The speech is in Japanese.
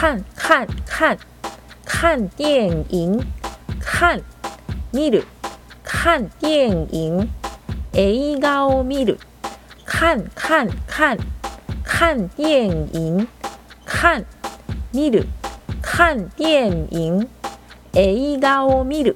看看看看电影看見る看电影映画を見る。看看看看电影看見る。看电影映画を見る。